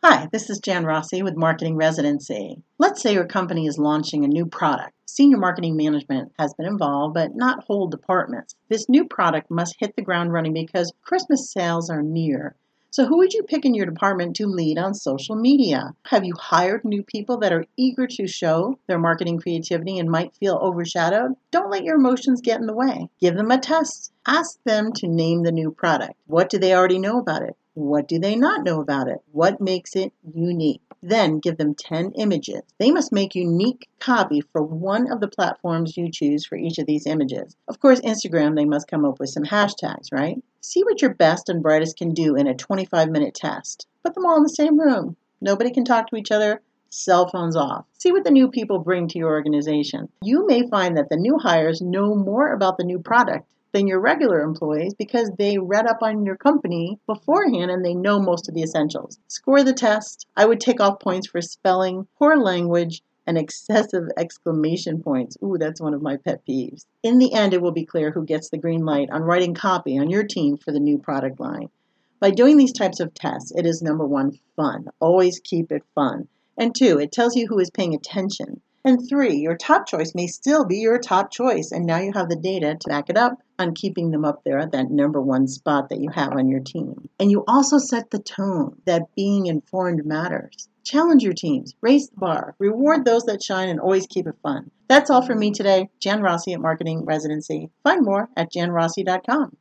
Hi, this is Jan Rossi with Marketing Residency. Let's say your company is launching a new product. Senior marketing management has been involved, but not whole departments. This new product must hit the ground running because Christmas sales are near. So, who would you pick in your department to lead on social media? Have you hired new people that are eager to show their marketing creativity and might feel overshadowed? Don't let your emotions get in the way. Give them a test. Ask them to name the new product. What do they already know about it? What do they not know about it? What makes it unique? Then give them 10 images. They must make unique copy for one of the platforms you choose for each of these images. Of course, Instagram, they must come up with some hashtags, right? See what your best and brightest can do in a 25 minute test. Put them all in the same room. Nobody can talk to each other. Cell phones off. See what the new people bring to your organization. You may find that the new hires know more about the new product than your regular employees because they read up on your company beforehand and they know most of the essentials. Score the test. I would take off points for spelling, poor language, and excessive exclamation points. Ooh, that's one of my pet peeves. In the end, it will be clear who gets the green light on writing copy on your team for the new product line. By doing these types of tests, it is number one, fun. Always keep it fun. And two, it tells you who is paying attention. And three, your top choice may still be your top choice, and now you have the data to back it up on keeping them up there at that number one spot that you have on your team. And you also set the tone that being informed matters. Challenge your teams, raise the bar, reward those that shine, and always keep it fun. That's all for me today. Jan Rossi at Marketing Residency. Find more at janrossi.com.